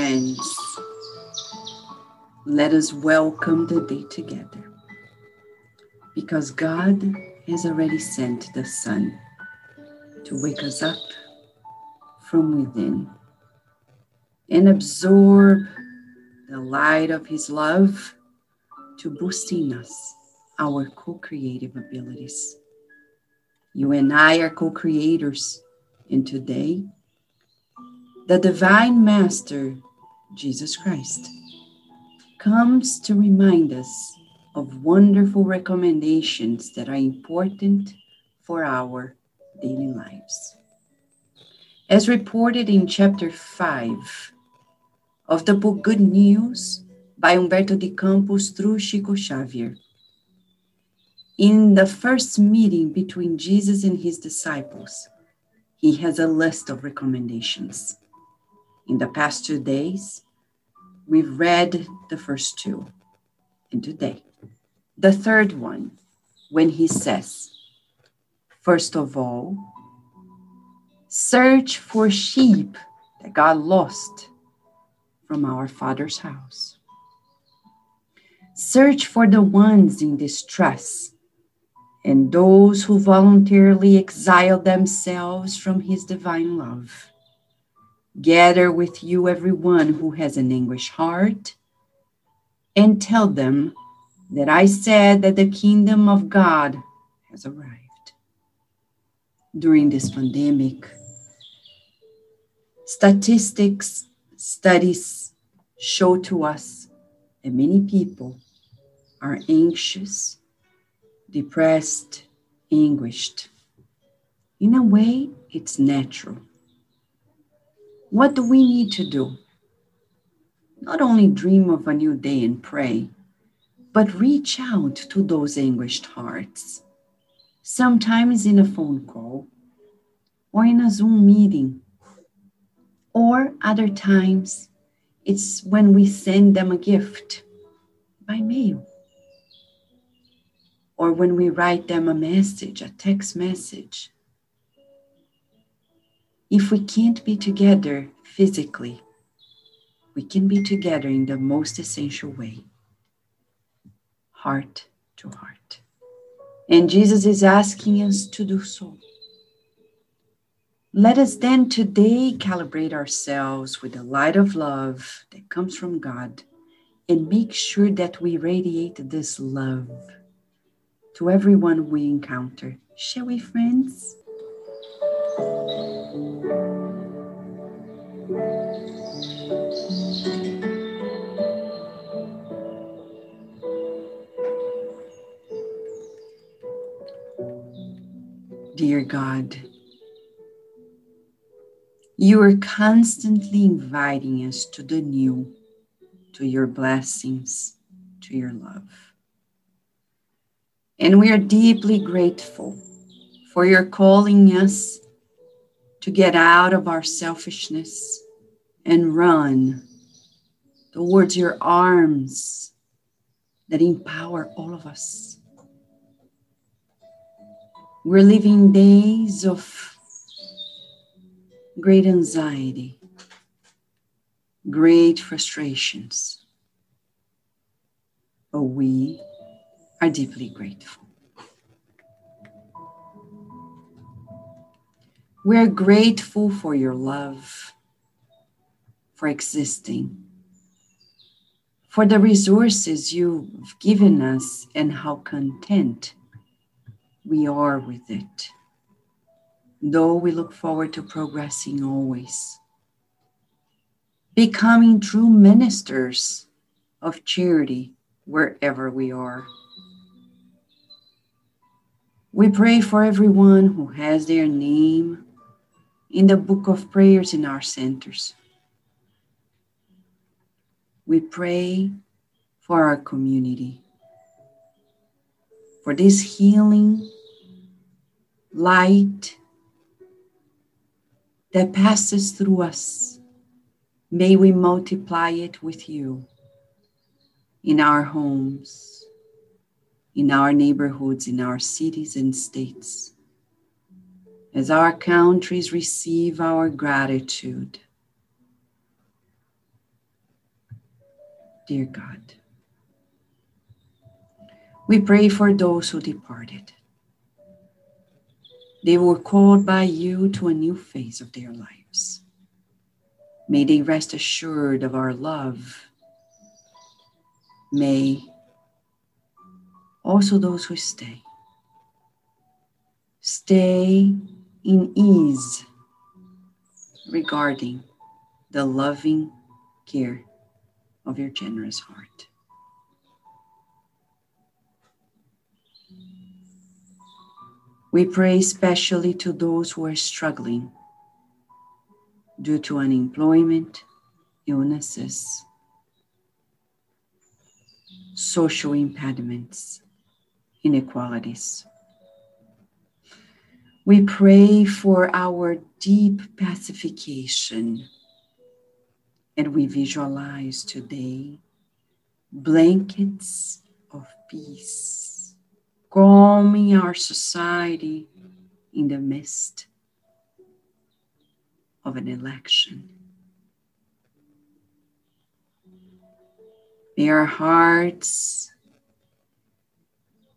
friends, let us welcome the day together. Because God has already sent the sun to wake us up from within and absorb the light of His love to boost in us our co creative abilities. You and I are co creators, and today, the Divine Master, Jesus Christ, comes to remind us of wonderful recommendations that are important for our daily lives. As reported in chapter 5 of the book Good News by Humberto de Campos through Chico Xavier. In the first meeting between Jesus and his disciples, he has a list of recommendations. In the past two days, we've read the first two. And today, the third one, when he says, First of all, search for sheep that got lost from our Father's house. Search for the ones in distress and those who voluntarily exile themselves from His divine love. Gather with you everyone who has an anguished heart and tell them that I said that the kingdom of God has arrived. During this pandemic, statistics, studies show to us that many people are anxious, depressed, anguished. In a way, it's natural. What do we need to do? Not only dream of a new day and pray, but reach out to those anguished hearts, sometimes in a phone call or in a Zoom meeting, or other times it's when we send them a gift by mail, or when we write them a message, a text message. If we can't be together physically, we can be together in the most essential way heart to heart. And Jesus is asking us to do so. Let us then today calibrate ourselves with the light of love that comes from God and make sure that we radiate this love to everyone we encounter. Shall we, friends? Dear God. You are constantly inviting us to the new, to your blessings, to your love. And we are deeply grateful for your calling us to get out of our selfishness and run towards your arms that empower all of us. We're living days of great anxiety, great frustrations. But we are deeply grateful. We're grateful for your love, for existing, for the resources you've given us, and how content we are with it. Though we look forward to progressing always, becoming true ministers of charity wherever we are. We pray for everyone who has their name in the book of prayers in our centers. We pray for our community, for this healing light that passes through us. May we multiply it with you in our homes, in our neighborhoods, in our cities and states. As our countries receive our gratitude, dear God. We pray for those who departed. They were called by you to a new phase of their lives. May they rest assured of our love. May also those who stay stay in ease regarding the loving care of your generous heart. We pray especially to those who are struggling due to unemployment, illnesses, social impediments, inequalities. We pray for our deep pacification and we visualize today blankets of peace calming our society in the midst of an election. May our hearts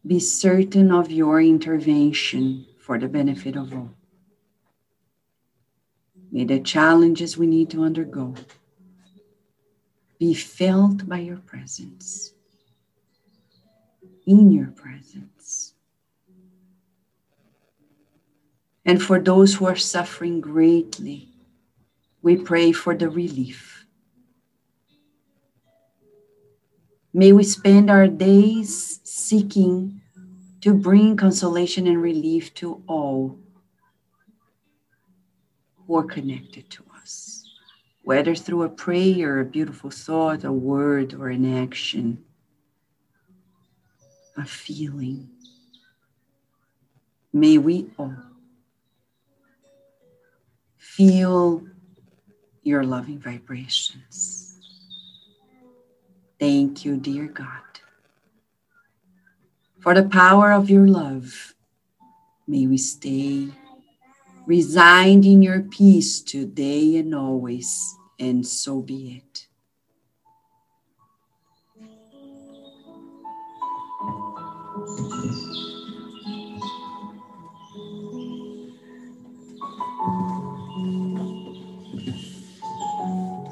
be certain of your intervention for the benefit of all. May the challenges we need to undergo be felt by your presence, in your presence. And for those who are suffering greatly, we pray for the relief. May we spend our days seeking to bring consolation and relief to all who are connected to us, whether through a prayer, a beautiful thought, a word, or an action, a feeling. May we all feel your loving vibrations. Thank you, dear God, for the power of your love. May we stay resigned in your peace today and always, and so be it.